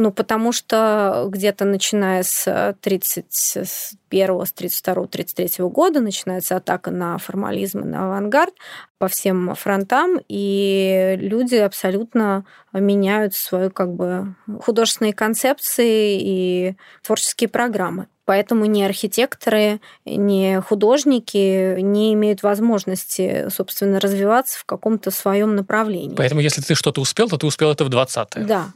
Ну, потому что где-то начиная с 31 с 32 33 года начинается атака на формализм и на авангард по всем фронтам, и люди абсолютно меняют свои как бы художественные концепции и творческие программы. Поэтому ни архитекторы, ни художники не имеют возможности, собственно, развиваться в каком-то своем направлении. Поэтому если ты что-то успел, то ты успел это в 20-е. Да.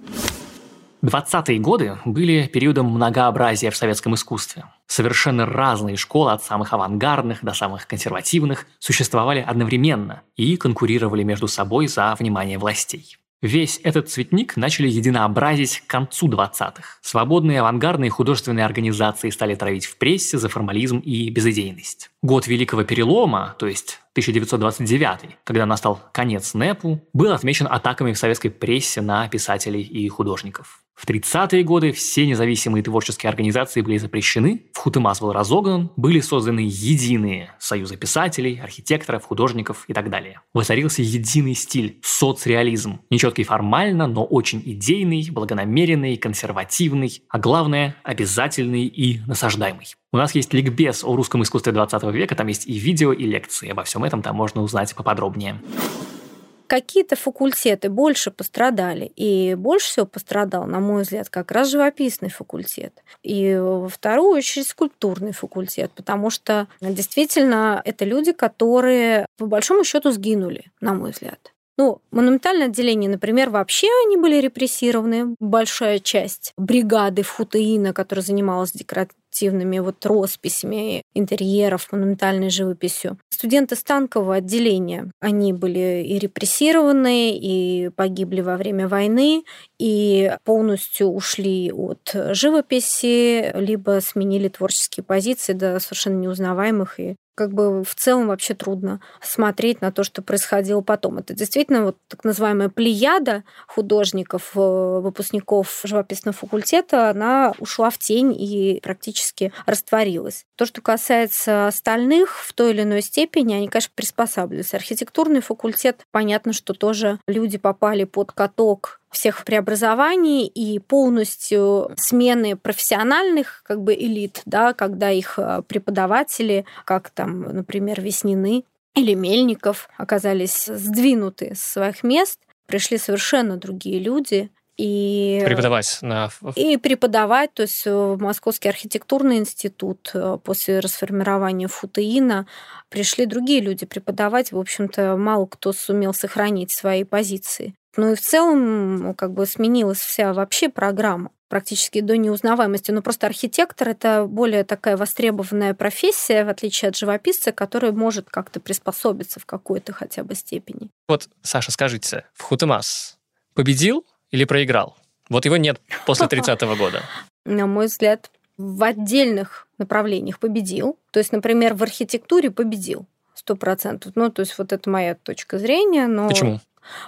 20-е годы были периодом многообразия в советском искусстве. Совершенно разные школы, от самых авангардных до самых консервативных, существовали одновременно и конкурировали между собой за внимание властей. Весь этот цветник начали единообразить к концу 20-х. Свободные авангардные художественные организации стали травить в прессе за формализм и безыдейность. Год Великого Перелома, то есть 1929, когда настал конец НЭПу, был отмечен атаками в советской прессе на писателей и художников. В 30-е годы все независимые творческие организации были запрещены, в Хутымас был разогнан, были созданы единые союзы писателей, архитекторов, художников и так далее. Воцарился единый стиль – соцреализм, нечеткий формально, но очень идейный, благонамеренный, консервативный, а главное – обязательный и насаждаемый. У нас есть ликбез о русском искусстве 20 века, там есть и видео, и лекции. Обо всем этом там можно узнать поподробнее какие-то факультеты больше пострадали. И больше всего пострадал, на мой взгляд, как раз живописный факультет. И во вторую очередь скульптурный факультет, потому что действительно это люди, которые по большому счету сгинули, на мой взгляд. Ну, монументальное отделение, например, вообще они были репрессированы. Большая часть бригады Футеина, которая занималась декоративными вот росписями интерьеров, монументальной живописью. Студенты станкового отделения, они были и репрессированы, и погибли во время войны, и полностью ушли от живописи, либо сменили творческие позиции до совершенно неузнаваемых и как бы в целом вообще трудно смотреть на то, что происходило потом. Это действительно вот так называемая плеяда художников, выпускников живописного факультета, она ушла в тень и практически растворилась. То, что касается остальных, в той или иной степени, они, конечно, приспосабливаются. Архитектурный факультет, понятно, что тоже люди попали под каток всех преобразований и полностью смены профессиональных как бы элит, да, когда их преподаватели, как там, например, Веснины или Мельников, оказались сдвинуты с своих мест, пришли совершенно другие люди, и преподавать на и преподавать, то есть Московский архитектурный институт после расформирования Футеина пришли другие люди преподавать, в общем-то мало кто сумел сохранить свои позиции. Ну и в целом как бы сменилась вся вообще программа практически до неузнаваемости. Но просто архитектор – это более такая востребованная профессия, в отличие от живописца, который может как-то приспособиться в какой-то хотя бы степени. Вот, Саша, скажите, в Хутемас победил или проиграл? Вот его нет после 30-го года. На мой взгляд, в отдельных направлениях победил. То есть, например, в архитектуре победил сто процентов. Ну, то есть вот это моя точка зрения. Но... Почему?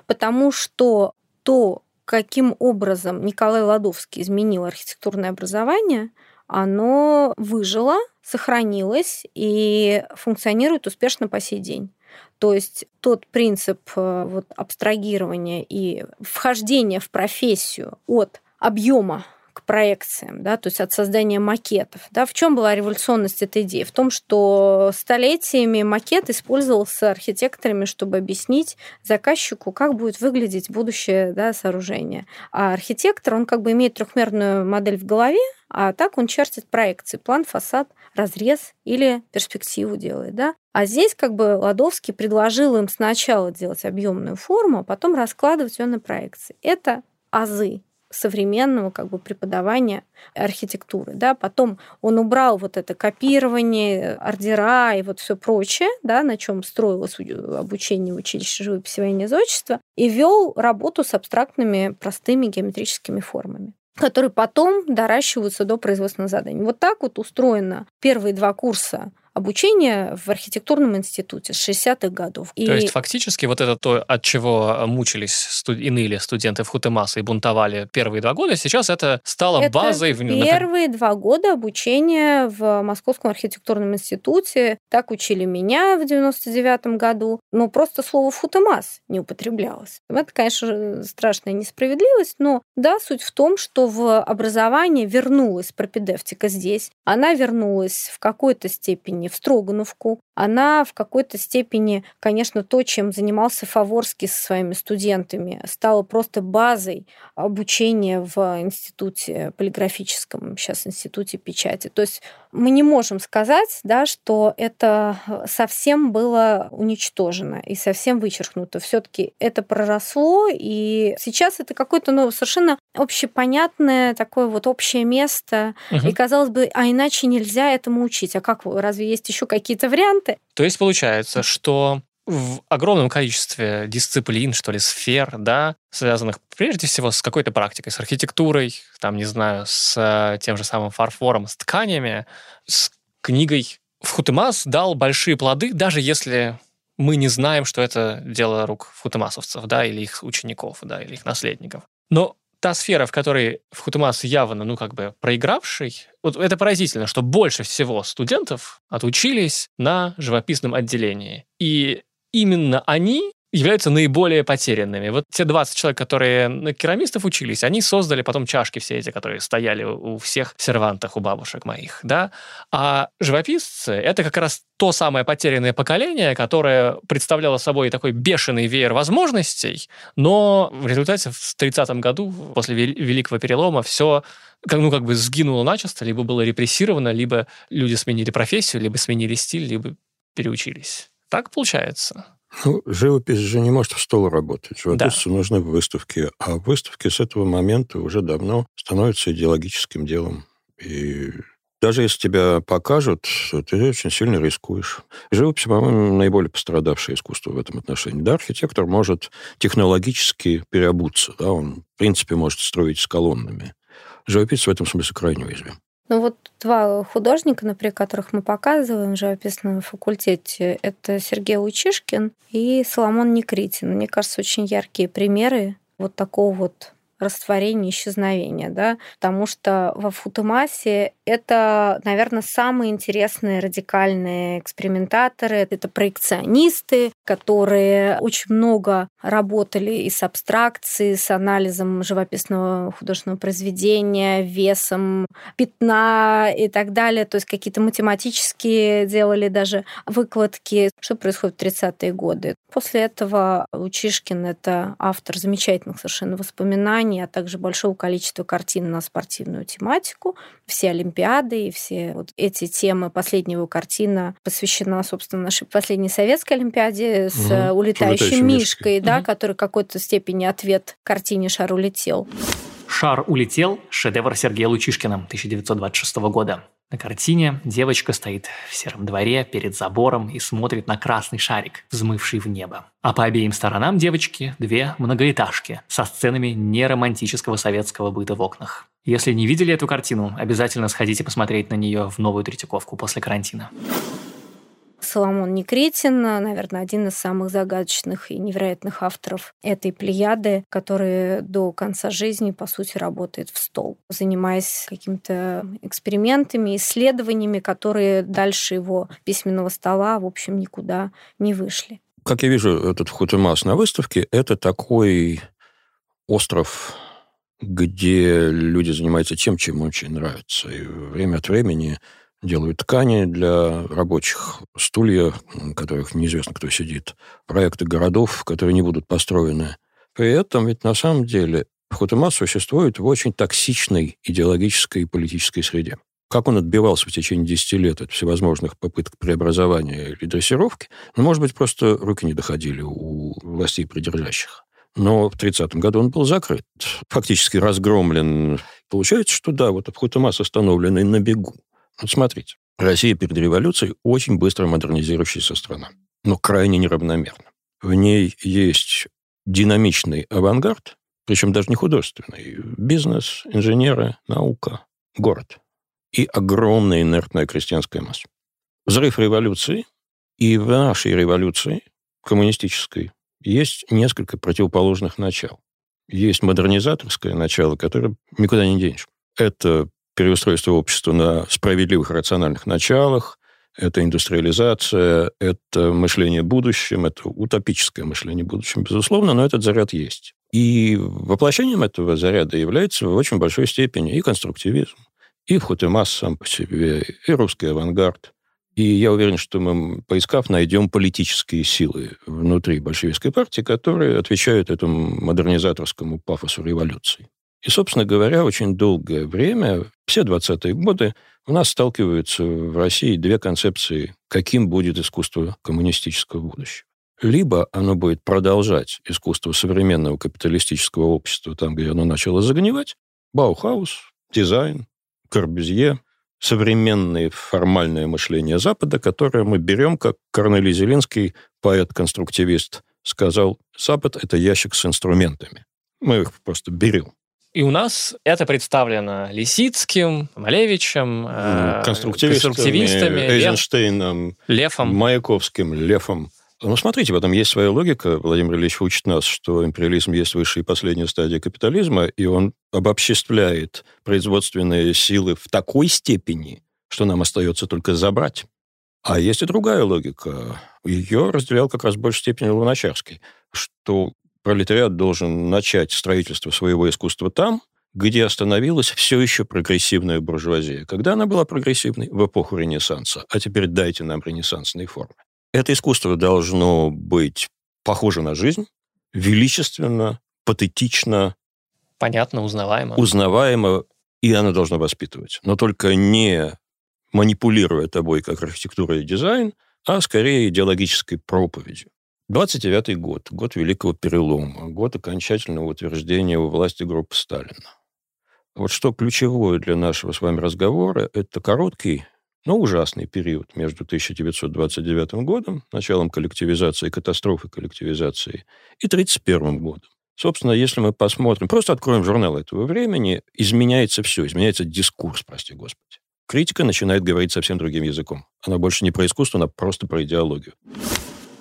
Потому что то, каким образом Николай Ладовский изменил архитектурное образование, оно выжило, сохранилось и функционирует успешно по сей день. То есть тот принцип э, вот, абстрагирования и вхождения в профессию от объема проекциям, да, то есть от создания макетов. Да. В чем была революционность этой идеи? В том, что столетиями макет использовался архитекторами, чтобы объяснить заказчику, как будет выглядеть будущее да, сооружение. А архитектор, он как бы имеет трехмерную модель в голове, а так он чертит проекции, план, фасад, разрез или перспективу делает. Да? А здесь как бы Ладовский предложил им сначала делать объемную форму, а потом раскладывать ее на проекции. Это азы современного как бы преподавания архитектуры. Да? Потом он убрал вот это копирование, ордера и вот все прочее, да, на чем строилось обучение в живописи военного зодчества, и вел работу с абстрактными простыми геометрическими формами которые потом доращиваются до производственных заданий. Вот так вот устроено первые два курса обучения в архитектурном институте с 60-х годов. И... То есть фактически вот это то, от чего мучились студ... и ныли студенты в Хутемаса и бунтовали первые два года, сейчас это стало это базой... В... первые два года обучения в Московском архитектурном институте. Так учили меня в 99-м году. Но просто слово «футемас» не употреблялось. Это, конечно, страшная несправедливость, но да, суть в том, что в образование вернулась пропедевтика здесь. Она вернулась в какой-то степени степени в Строгановку. Она в какой-то степени, конечно, то, чем занимался Фаворский со своими студентами, стала просто базой обучения в институте полиграфическом, сейчас институте печати. То есть мы не можем сказать, да, что это совсем было уничтожено и совсем вычеркнуто. Все-таки это проросло, и сейчас это какое-то ну, совершенно общепонятное такое вот общее место. Угу. И казалось бы, а иначе нельзя этому учить. А как разве есть еще какие-то варианты? То есть получается, что в огромном количестве дисциплин, что ли, сфер, да, связанных прежде всего с какой-то практикой, с архитектурой, там, не знаю, с э, тем же самым фарфором, с тканями, с книгой. Футемас дал большие плоды, даже если мы не знаем, что это дело рук футемасовцев, да, или их учеников, да, или их наследников. Но та сфера, в которой Футемас явно, ну, как бы проигравший, вот это поразительно, что больше всего студентов отучились на живописном отделении. И именно они являются наиболее потерянными. Вот те 20 человек, которые на керамистов учились, они создали потом чашки все эти, которые стояли у всех сервантах, у бабушек моих, да. А живописцы — это как раз то самое потерянное поколение, которое представляло собой такой бешеный веер возможностей, но в результате в 30-м году, после Великого Перелома, все как, ну, как бы сгинуло начисто, либо было репрессировано, либо люди сменили профессию, либо сменили стиль, либо переучились. Так получается. Ну, живопись же не может в стол работать. Живописцу да. нужны выставки. А выставки с этого момента уже давно становятся идеологическим делом. И даже если тебя покажут, ты очень сильно рискуешь. Живопись, по-моему, наиболее пострадавшее искусство в этом отношении. Да, архитектор может технологически переобуться. Да, он, в принципе, может строить с колоннами. Живописец в этом смысле крайне уязвим. Ну вот два художника, например, которых мы показываем в живописном факультете, это Сергей Лучишкин и Соломон Некритин. Мне кажется, очень яркие примеры вот такого вот растворения, исчезновения, да, потому что во Футумасе это, наверное, самые интересные радикальные экспериментаторы, это проекционисты, которые очень много работали и с абстракцией, с анализом живописного художественного произведения, весом пятна и так далее, то есть какие-то математические делали даже выкладки, что происходит в 30-е годы. После этого Лучишкин — это автор замечательных совершенно воспоминаний а также большого количества картин на спортивную тематику. Все Олимпиады и все вот эти темы. Последняя его картина посвящена, собственно, нашей последней советской Олимпиаде с угу. улетающим мишкой, да, угу. который в какой-то степени ответ картине «Шар улетел». «Шар улетел» – шедевр Сергея Лучишкина 1926 года. На картине девочка стоит в сером дворе перед забором и смотрит на красный шарик, взмывший в небо. А по обеим сторонам девочки две многоэтажки со сценами неромантического советского быта в окнах. Если не видели эту картину, обязательно сходите посмотреть на нее в новую Третьяковку после карантина. Соломон Некретин, наверное, один из самых загадочных и невероятных авторов этой плеяды, который до конца жизни, по сути, работает в стол, занимаясь какими-то экспериментами, исследованиями, которые дальше его письменного стола, в общем, никуда не вышли. Как я вижу этот Хутемас на выставке, это такой остров где люди занимаются тем, чем очень нравится. И время от времени делают ткани для рабочих, стулья, которых неизвестно, кто сидит, проекты городов, которые не будут построены. При этом ведь на самом деле Хутемас существует в очень токсичной идеологической и политической среде. Как он отбивался в течение 10 лет от всевозможных попыток преобразования или дрессировки, ну, может быть, просто руки не доходили у властей придержащих. Но в 30 году он был закрыт, фактически разгромлен. Получается, что да, вот Хутемас остановленный на бегу. Вот смотрите, Россия перед революцией очень быстро модернизирующаяся страна, но крайне неравномерно. В ней есть динамичный авангард, причем даже не художественный, бизнес, инженеры, наука, город и огромная инертная крестьянская масса. Взрыв революции и в нашей революции, коммунистической, есть несколько противоположных начал. Есть модернизаторское начало, которое никуда не денешь. Это переустройство общества на справедливых рациональных началах, это индустриализация, это мышление будущем, это утопическое мышление будущем, безусловно, но этот заряд есть. И воплощением этого заряда является в очень большой степени и конструктивизм, и Вхутемас сам по себе, и русский авангард. И я уверен, что мы, поискав, найдем политические силы внутри большевистской партии, которые отвечают этому модернизаторскому пафосу революции. И, собственно говоря, очень долгое время, все 20-е годы, у нас сталкиваются в России две концепции, каким будет искусство коммунистического будущего. Либо оно будет продолжать искусство современного капиталистического общества там, где оно начало загнивать, Баухаус, дизайн, Корбюзье, современное формальное мышление Запада, которое мы берем, как Корнелий Зелинский, поэт-конструктивист, сказал, Запад – это ящик с инструментами. Мы их просто берем. И у нас это представлено Лисицким, Малевичем, э, конструктивистами, конструктивистами Эйзенштейном, Лефом. Маяковским, Лефом. Ну, смотрите, в этом есть своя логика. Владимир Ильич учит нас, что империализм есть высшая и последняя стадия капитализма, и он обобществляет производственные силы в такой степени, что нам остается только забрать. А есть и другая логика. Ее разделял как раз в большей степени Луначарский, что пролетариат должен начать строительство своего искусства там, где остановилась все еще прогрессивная буржуазия. Когда она была прогрессивной? В эпоху Ренессанса. А теперь дайте нам ренессансные формы. Это искусство должно быть похоже на жизнь, величественно, патетично. Понятно, узнаваемо. Узнаваемо, и оно должно воспитывать. Но только не манипулируя тобой как архитектура и дизайн, а скорее идеологической проповедью. 29 год, год Великого Перелома, год окончательного утверждения у власти группы Сталина. Вот что ключевое для нашего с вами разговора, это короткий, но ужасный период между 1929 годом, началом коллективизации, катастрофы коллективизации, и 1931 годом. Собственно, если мы посмотрим, просто откроем журнал этого времени, изменяется все, изменяется дискурс, прости господи. Критика начинает говорить совсем другим языком. Она больше не про искусство, она просто про идеологию.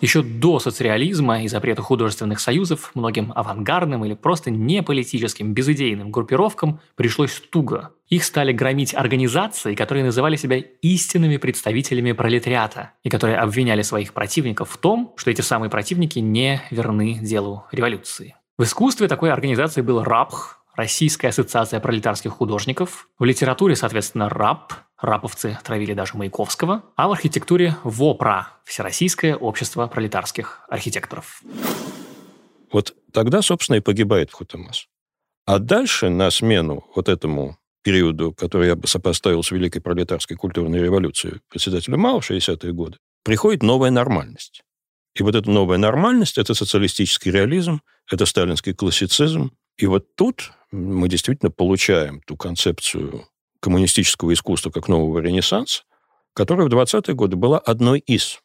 Еще до соцреализма и запрета художественных союзов многим авангардным или просто неполитическим, безыдейным группировкам пришлось туго. Их стали громить организации, которые называли себя истинными представителями пролетариата и которые обвиняли своих противников в том, что эти самые противники не верны делу революции. В искусстве такой организацией был РАПХ, Российская ассоциация пролетарских художников, в литературе, соответственно, РАП, раповцы травили даже Маяковского, а в архитектуре ВОПРА, Всероссийское общество пролетарских архитекторов. Вот тогда, собственно, и погибает Хутамас. А дальше на смену вот этому периоду, который я бы сопоставил с Великой пролетарской культурной революцией председателя Мао в 60-е годы, приходит новая нормальность. И вот эта новая нормальность – это социалистический реализм, это сталинский классицизм. И вот тут мы действительно получаем ту концепцию коммунистического искусства как нового ренессанса, которая в 20-е годы была одной из,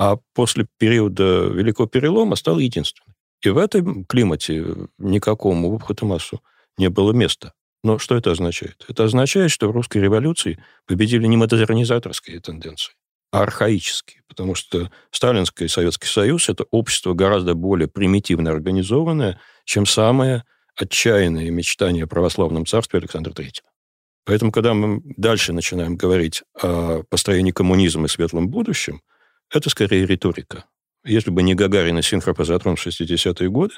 а после периода Великого Перелома стала единственной. И в этом климате никакому Хатамасу не было места. Но что это означает? Это означает, что в русской революции победили не модернизаторские тенденции, а архаические. Потому что Сталинский Советский Союз – это общество гораздо более примитивно организованное, чем самое отчаянное мечтание о православном царстве Александра Третьего. Поэтому, когда мы дальше начинаем говорить о построении коммунизма и светлом будущем, это скорее риторика. Если бы не Гагарин и синхропозотрон в 60-е годы,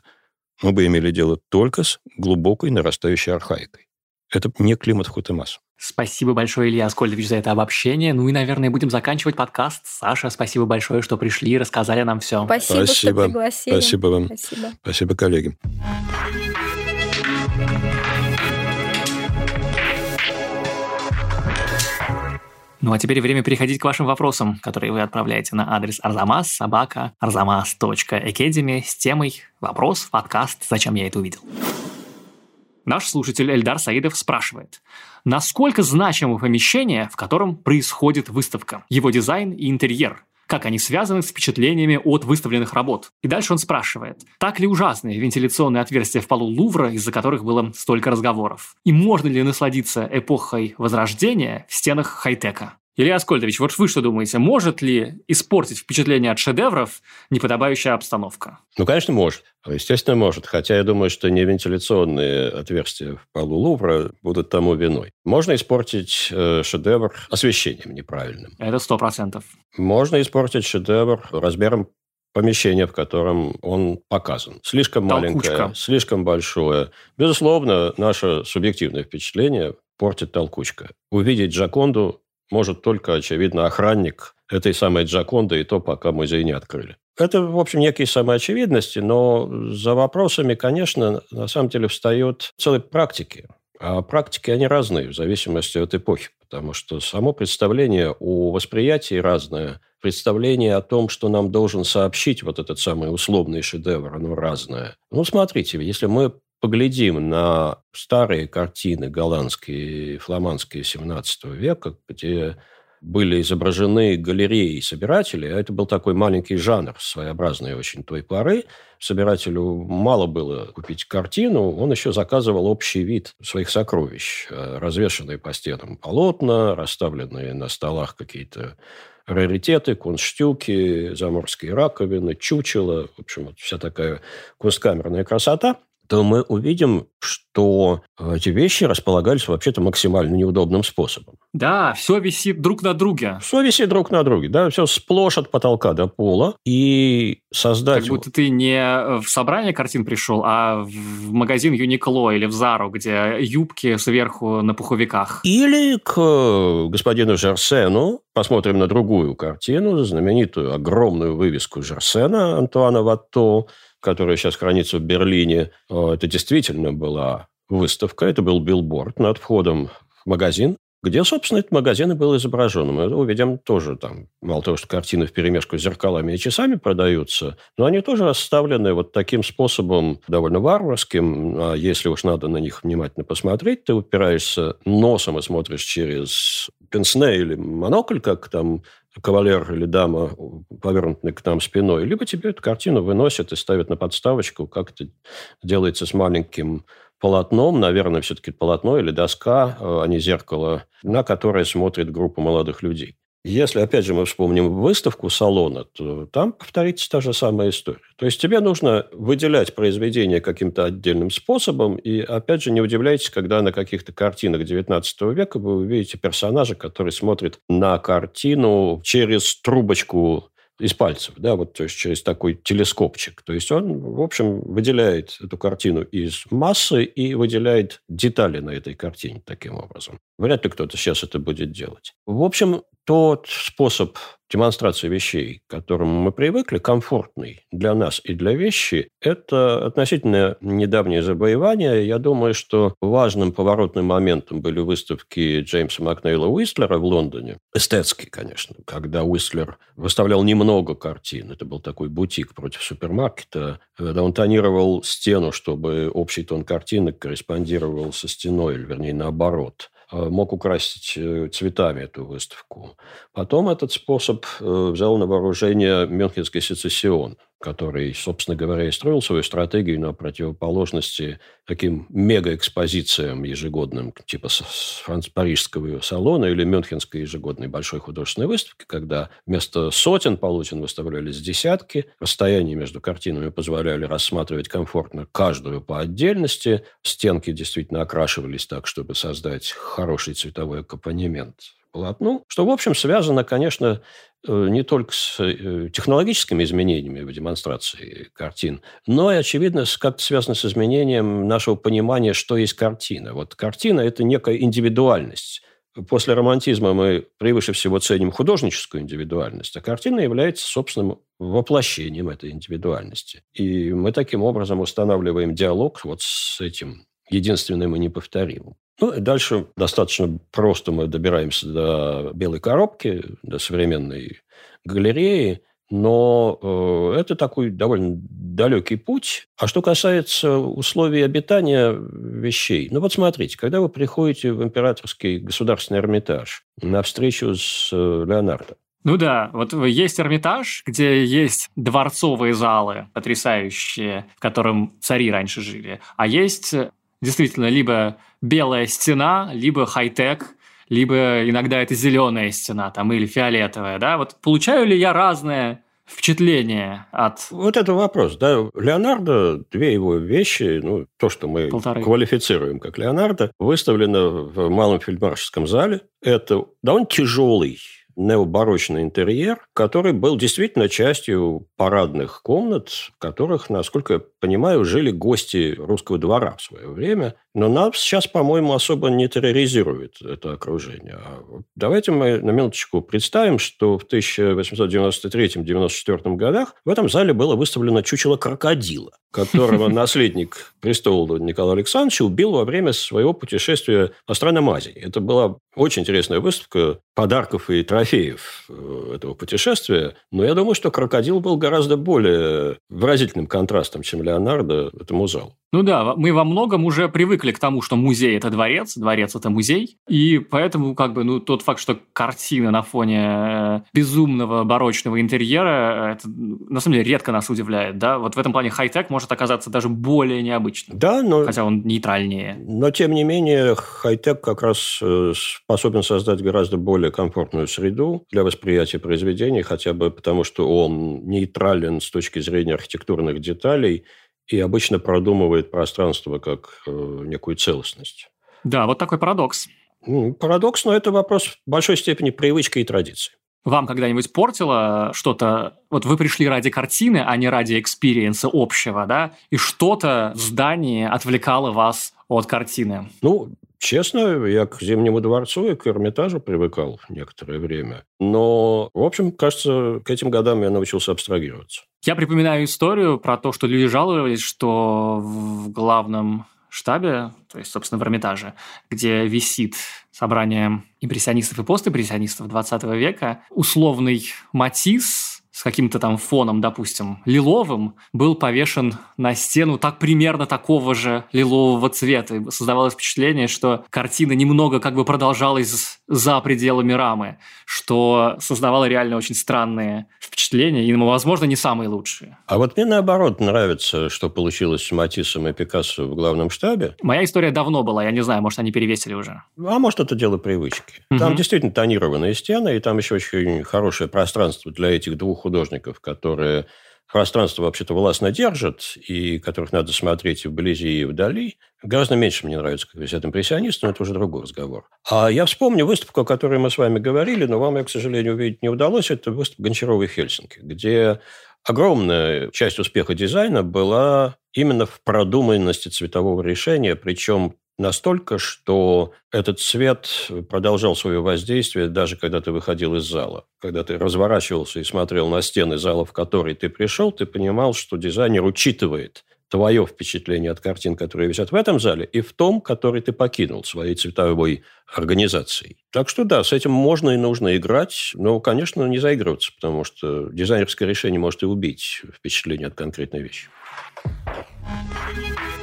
мы бы имели дело только с глубокой нарастающей архаикой. Это не климат Хутемас. Спасибо большое, Илья Аскольдович, за это обобщение. Ну и, наверное, будем заканчивать подкаст. Саша, спасибо большое, что пришли и рассказали нам все. Спасибо, спасибо. что пригласили. Спасибо вам. Спасибо, спасибо коллеги. Ну а теперь время переходить к вашим вопросам, которые вы отправляете на адрес arzamas собака arzamas.academy с темой «Вопрос, подкаст, зачем я это увидел?». Наш слушатель Эльдар Саидов спрашивает, насколько значимо помещение, в котором происходит выставка, его дизайн и интерьер, как они связаны с впечатлениями от выставленных работ. И дальше он спрашивает, так ли ужасны вентиляционные отверстия в полу Лувра, из-за которых было столько разговоров? И можно ли насладиться эпохой Возрождения в стенах хай-тека? Илья Аскольдович, вот вы что думаете, может ли испортить впечатление от шедевров неподобающая обстановка? Ну, конечно, может. Естественно, может. Хотя я думаю, что не вентиляционные отверстия в полу Лувра будут тому виной. Можно испортить э, шедевр освещением неправильным. Это сто процентов. Можно испортить шедевр размером помещения, в котором он показан. Слишком Толкучка. маленькое, слишком большое. Безусловно, наше субъективное впечатление портит толкучка. Увидеть Джаконду может только, очевидно, охранник этой самой Джаконды, и то, пока музей не открыли. Это, в общем, некие самоочевидности, но за вопросами, конечно, на самом деле встают целые практики. А практики, они разные в зависимости от эпохи, потому что само представление о восприятии разное, представление о том, что нам должен сообщить вот этот самый условный шедевр, оно разное. Ну, смотрите, если мы поглядим на старые картины голландские, фламандские 17 века, где были изображены галереи собирателей, а это был такой маленький жанр, своеобразный очень той поры. Собирателю мало было купить картину, он еще заказывал общий вид своих сокровищ, э, развешанные по стенам полотна, расставленные на столах какие-то раритеты, кунштюки, заморские раковины, чучело, в общем, вот вся такая кунсткамерная красота – то мы увидим, что э, эти вещи располагались вообще-то максимально неудобным способом. Да, все висит друг на друге. Все висит друг на друге, да, все сплошь от потолка до пола. И создать... Как будто ты не в собрание картин пришел, а в магазин Юникло или в Зару, где юбки сверху на пуховиках. Или к э, господину Жерсену, посмотрим на другую картину, знаменитую огромную вывеску Жерсена Антуана Ватто, которая сейчас хранится в Берлине, э, это действительно была выставка, это был билборд над входом в магазин, где, собственно, этот магазин и был изображен. Мы увидим тоже там, мало того, что картины в перемешку с зеркалами и часами продаются, но они тоже расставлены вот таким способом довольно варварским. А если уж надо на них внимательно посмотреть, ты упираешься носом и смотришь через пенсне или монокль, как там кавалер или дама, повернутый к нам спиной, либо тебе эту картину выносят и ставят на подставочку, как это делается с маленьким полотном, наверное, все-таки полотно или доска, а не зеркало, на которое смотрит группа молодых людей. Если, опять же, мы вспомним выставку салона, то там повторится та же самая история. То есть тебе нужно выделять произведение каким-то отдельным способом, и, опять же, не удивляйтесь, когда на каких-то картинах XIX века вы увидите персонажа, который смотрит на картину через трубочку из пальцев, да, вот то есть через такой телескопчик. То есть он, в общем, выделяет эту картину из массы и выделяет детали на этой картине таким образом. Вряд ли кто-то сейчас это будет делать. В общем, тот способ демонстрации вещей, к которому мы привыкли, комфортный для нас и для вещи, это относительно недавнее завоевание. Я думаю, что важным поворотным моментом были выставки Джеймса Макнейла Уистлера в Лондоне. Эстетские, конечно, когда Уистлер выставлял немного картин. Это был такой бутик против супермаркета, когда он тонировал стену, чтобы общий тон картины корреспондировал со стеной, или вернее наоборот. Э, мог украсить э, цветами эту выставку. Потом этот способ э, взял на вооружение Мюнхенский сецессион – который, собственно говоря, и строил свою стратегию на противоположности таким мегаэкспозициям ежегодным, типа парижского салона или Мюнхенской ежегодной большой художественной выставки, когда вместо сотен полотен выставлялись десятки, расстояние между картинами позволяли рассматривать комфортно каждую по отдельности, стенки действительно окрашивались так, чтобы создать хороший цветовой аккомпанемент полотну, что, в общем, связано, конечно, э, не только с э, технологическими изменениями в демонстрации картин, но и, очевидно, как-то связано с изменением нашего понимания, что есть картина. Вот картина – это некая индивидуальность. После романтизма мы превыше всего ценим художническую индивидуальность, а картина является собственным воплощением этой индивидуальности. И мы таким образом устанавливаем диалог вот с этим единственным и неповторимым. Ну, и дальше достаточно просто мы добираемся до белой коробки, до современной галереи, но э, это такой довольно далекий путь. А что касается условий обитания вещей, ну вот смотрите, когда вы приходите в императорский государственный Эрмитаж на встречу с э, Леонардо, ну да, вот есть Эрмитаж, где есть дворцовые залы потрясающие, в котором цари раньше жили, а есть действительно либо белая стена, либо хай-тек, либо иногда это зеленая стена там, или фиолетовая. Да? Вот получаю ли я разное впечатление от... Вот это вопрос, да. Леонардо, две его вещи, ну, то, что мы Полторы. квалифицируем как Леонардо, выставлено в Малом фельдмаршальском зале. Это довольно тяжелый необарочный интерьер, который был действительно частью парадных комнат, в которых, насколько я понимаю, жили гости русского двора в свое время. Но нас сейчас, по-моему, особо не терроризирует это окружение. А давайте мы на минуточку представим, что в 1893-94 годах в этом зале было выставлено чучело крокодила, которого наследник престола Николай Александрович убил во время своего путешествия по странам Азии. Это была очень интересная выставка подарков и трофеев э, этого путешествия. Но я думаю, что крокодил был гораздо более выразительным контрастом, чем Леонардо этому залу. Ну да, мы во многом уже привыкли к тому, что музей – это дворец, дворец – это музей. И поэтому как бы, ну, тот факт, что картина на фоне э, безумного барочного интерьера, это на самом деле редко нас удивляет, да? Вот в этом плане хай-тек может оказаться даже более необычным. Да, но... Хотя он нейтральнее. Но, тем не менее, хай-тек как раз э, способен создать гораздо более комфортную среду для восприятия произведений, хотя бы потому, что он нейтрален с точки зрения архитектурных деталей – и обычно продумывает пространство как э, некую целостность. Да, вот такой парадокс. Ну, парадокс, но это вопрос в большой степени привычки и традиции. Вам когда-нибудь портило что-то? Вот вы пришли ради картины, а не ради экспириенса общего, да? И что-то в здании отвлекало вас от картины? Ну, честно, я к Зимнему дворцу и к Эрмитажу привыкал некоторое время. Но, в общем, кажется, к этим годам я научился абстрагироваться. Я припоминаю историю про то, что люди жаловались, что в главном штабе, то есть, собственно, в Эрмитаже, где висит собрание импрессионистов и постимпрессионистов 20 века, условный Матисс с каким-то там фоном, допустим, лиловым, был повешен на стену так примерно такого же лилового цвета. И создавалось впечатление, что картина немного как бы продолжалась за пределами рамы, что создавало реально очень странные впечатления и, возможно, не самые лучшие. А вот мне наоборот нравится, что получилось с Матиссом и Пикассо в главном штабе. Моя история давно была, я не знаю, может, они перевесили уже. А может, это дело привычки. Угу. Там действительно тонированные стены, и там еще очень хорошее пространство для этих двух художников, которые пространство вообще-то властно держат, и которых надо смотреть и вблизи, и вдали. Гораздо меньше мне нравится, как висят импрессионисты, но это уже другой разговор. А я вспомню выставку, о которой мы с вами говорили, но вам ее, к сожалению, увидеть не удалось. Это выставка Гончарова и Хельсинки, где огромная часть успеха дизайна была именно в продуманности цветового решения, причем настолько, что этот свет продолжал свое воздействие даже когда ты выходил из зала. Когда ты разворачивался и смотрел на стены зала, в который ты пришел, ты понимал, что дизайнер учитывает твое впечатление от картин, которые висят в этом зале, и в том, который ты покинул своей цветовой организацией. Так что да, с этим можно и нужно играть, но, конечно, не заигрываться, потому что дизайнерское решение может и убить впечатление от конкретной вещи.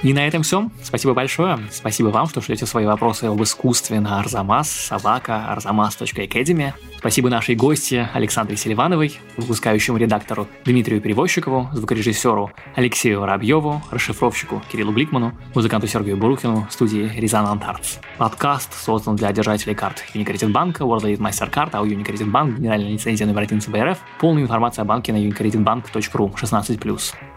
И на этом все. Спасибо большое. Спасибо вам, что шлете свои вопросы об искусстве на Арзамас, собака, arzamas.academy. Спасибо нашей гости Александре Селивановой, выпускающему редактору Дмитрию Перевозчикову, звукорежиссеру Алексею Воробьеву, расшифровщику Кириллу Гликману, музыканту Сергею Бурухину, студии Резонант Артс. Подкаст создан для держателей карт Unicredit банка, World Elite MasterCard, а у Unicredit Bank генеральная лицензия номер 1 ЦБРФ. Полная информация о банке на unicreditbank.ru 16+.